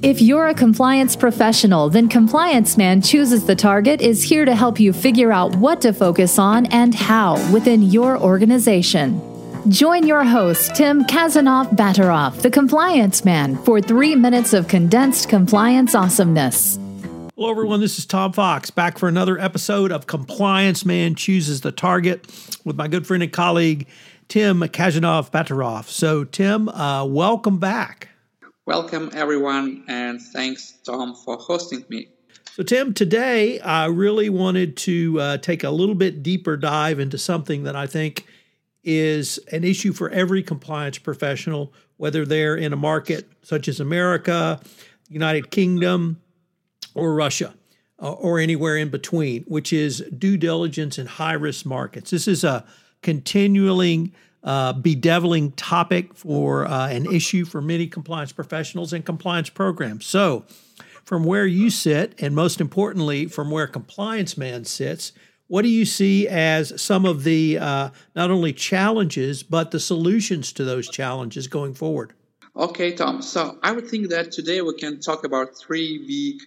If you're a compliance professional, then Compliance Man Chooses the Target is here to help you figure out what to focus on and how within your organization. Join your host, Tim Khasanov Batarov, the Compliance Man, for three minutes of condensed compliance awesomeness. Hello, everyone. This is Tom Fox back for another episode of Compliance Man Chooses the Target with my good friend and colleague, Tim Khasanov Batarov. So, Tim, uh, welcome back. Welcome, everyone, and thanks, Tom, for hosting me. So, Tim, today I really wanted to uh, take a little bit deeper dive into something that I think is an issue for every compliance professional, whether they're in a market such as America, United Kingdom, or Russia, uh, or anywhere in between, which is due diligence in high risk markets. This is a continually uh, bedeviling topic for uh, an issue for many compliance professionals and compliance programs. So, from where you sit, and most importantly, from where Compliance Man sits, what do you see as some of the uh, not only challenges, but the solutions to those challenges going forward? Okay, Tom. So, I would think that today we can talk about three big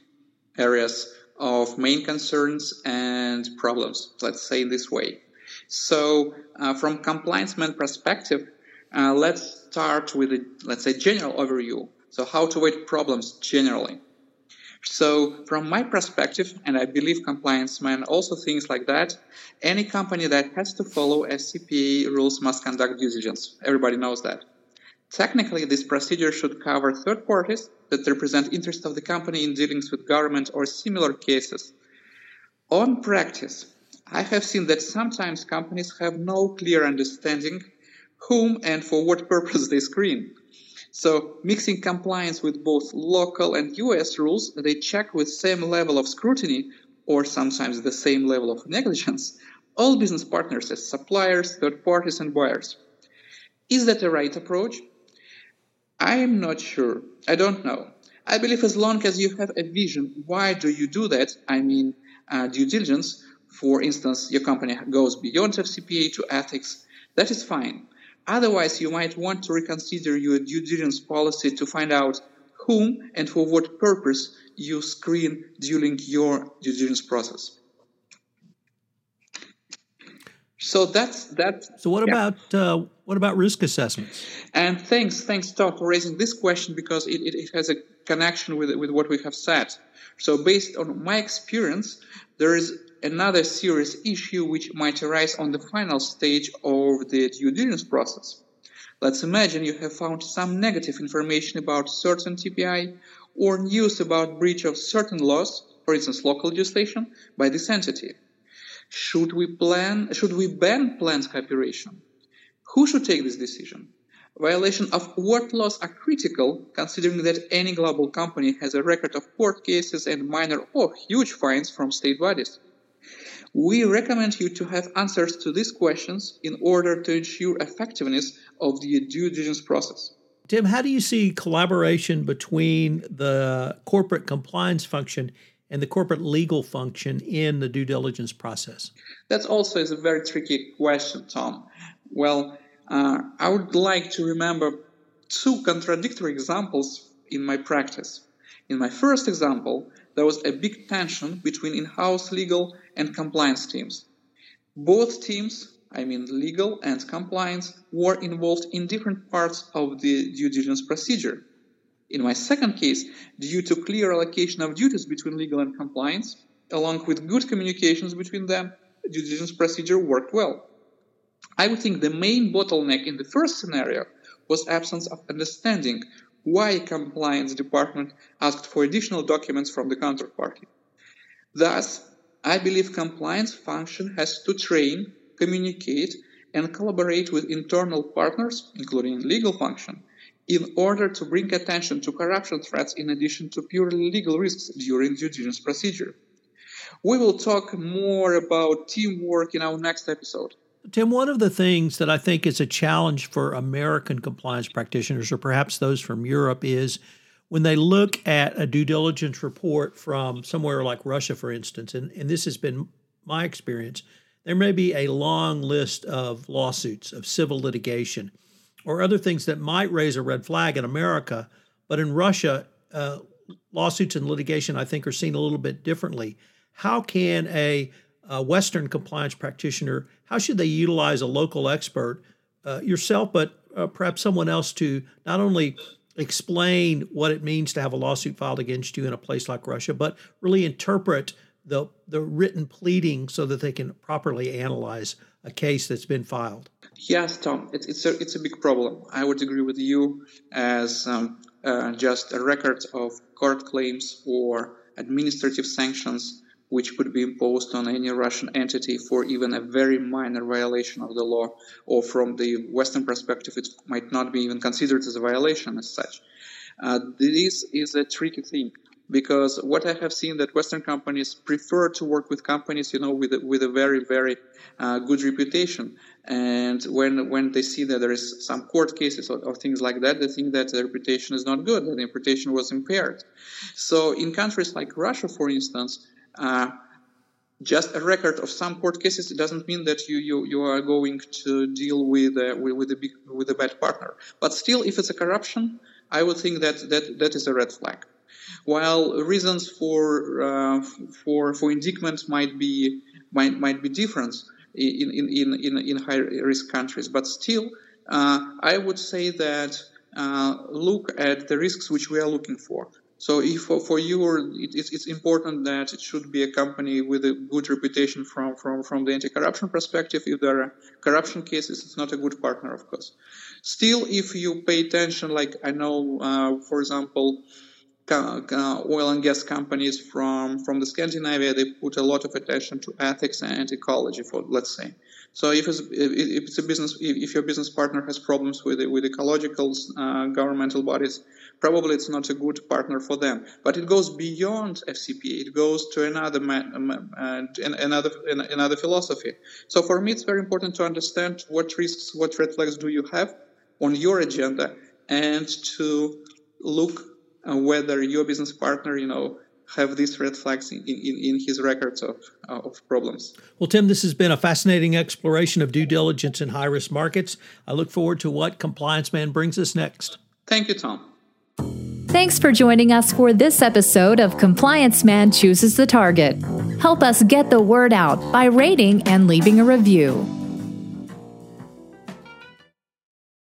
areas of main concerns and problems, let's say this way. So, uh, from compliance man perspective, uh, let's start with a, let's say, general overview. So, how to avoid problems generally. So, from my perspective, and I believe compliance man also thinks like that, any company that has to follow FCPA rules must conduct due diligence. Everybody knows that. Technically, this procedure should cover third parties that represent interest of the company in dealings with government or similar cases. On practice, I have seen that sometimes companies have no clear understanding whom and for what purpose they screen. So, mixing compliance with both local and US rules, they check with same level of scrutiny or sometimes the same level of negligence all business partners as suppliers, third parties, and buyers. Is that the right approach? I am not sure. I don't know. I believe as long as you have a vision, why do you do that? I mean, uh, due diligence, for instance, your company goes beyond FCPA to ethics, that is fine. Otherwise, you might want to reconsider your due diligence policy to find out whom and for what purpose you screen during your due diligence process. So that's that. So what yeah. about uh, what about risk assessments? And thanks, thanks, Todd, for raising this question because it, it, it has a connection with with what we have said. So based on my experience, there is another serious issue which might arise on the final stage of the due diligence process. Let's imagine you have found some negative information about certain TPI or news about breach of certain laws, for instance, local legislation, by this entity. Should we plan, should we ban planned cooperation? Who should take this decision? Violation of what laws are critical, considering that any global company has a record of court cases and minor or huge fines from state bodies? We recommend you to have answers to these questions in order to ensure effectiveness of the due diligence process. Tim, how do you see collaboration between the corporate compliance function and the corporate legal function in the due diligence process? That's also is a very tricky question, Tom. Well, uh, I would like to remember two contradictory examples in my practice. In my first example, there was a big tension between in house legal and compliance teams. Both teams, I mean legal and compliance, were involved in different parts of the due diligence procedure. In my second case, due to clear allocation of duties between legal and compliance, along with good communications between them, due diligence procedure worked well. I would think the main bottleneck in the first scenario was absence of understanding why compliance department asked for additional documents from the counterparty. Thus, I believe compliance function has to train, communicate, and collaborate with internal partners, including legal function, in order to bring attention to corruption threats in addition to purely legal risks during due diligence procedure. We will talk more about teamwork in our next episode. Tim, one of the things that I think is a challenge for American compliance practitioners, or perhaps those from Europe, is when they look at a due diligence report from somewhere like Russia, for instance, and, and this has been my experience, there may be a long list of lawsuits, of civil litigation, or other things that might raise a red flag in America. But in Russia, uh, lawsuits and litigation, I think, are seen a little bit differently. How can a, a Western compliance practitioner, how should they utilize a local expert, uh, yourself, but uh, perhaps someone else to not only explain what it means to have a lawsuit filed against you in a place like Russia, but really interpret the the written pleading so that they can properly analyze a case that's been filed. Yes, Tom, it, it's a it's a big problem. I would agree with you as um, uh, just a record of court claims or administrative sanctions which could be imposed on any Russian entity for even a very minor violation of the law, or from the Western perspective, it might not be even considered as a violation as such. Uh, this is a tricky thing because what I have seen that Western companies prefer to work with companies, you know, with a, with a very very uh, good reputation, and when when they see that there is some court cases or, or, things like that, they think that the reputation is not good, that the reputation was impaired. So in countries like Russia, for instance. Uh, just a record of some court cases doesn't mean that you, you, you are going to deal with, with, with, a big, with a bad partner. But still, if it's a corruption, I would think that that, that is a red flag. While reasons for uh, for for indictment might be might might be different in in in in, in high risk countries, but still, uh, I would say that uh, look at the risks which we are looking for. So if for, for you, it, it's, it's important that it should be a company with a good reputation from, from, from the anti-corruption perspective. If there are corruption cases, it's not a good partner, of course. Still, if you pay attention, like I know, uh, for example, oil and gas companies from from the Scandinavia, they put a lot of attention to ethics and ecology. For let's say, so if it's if it's a business, if your business partner has problems with with ecological uh, governmental bodies, probably it's not a good partner for them. But it goes beyond FCPA. It goes to another uh, another another philosophy. So for me, it's very important to understand what risks, what red flags do you have on your agenda, and to look whether your business partner, you know, have these red flags in, in, in his records of, uh, of problems. Well, Tim, this has been a fascinating exploration of due diligence in high risk markets. I look forward to what Compliance Man brings us next. Thank you, Tom. Thanks for joining us for this episode of Compliance Man Chooses the Target. Help us get the word out by rating and leaving a review.